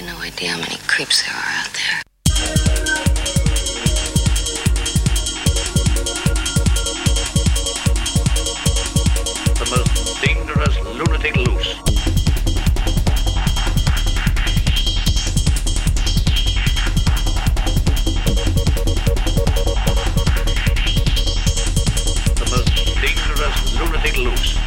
You no idea how many creeps there are out there. The most dangerous lunatic loose. The most dangerous lunatic loose.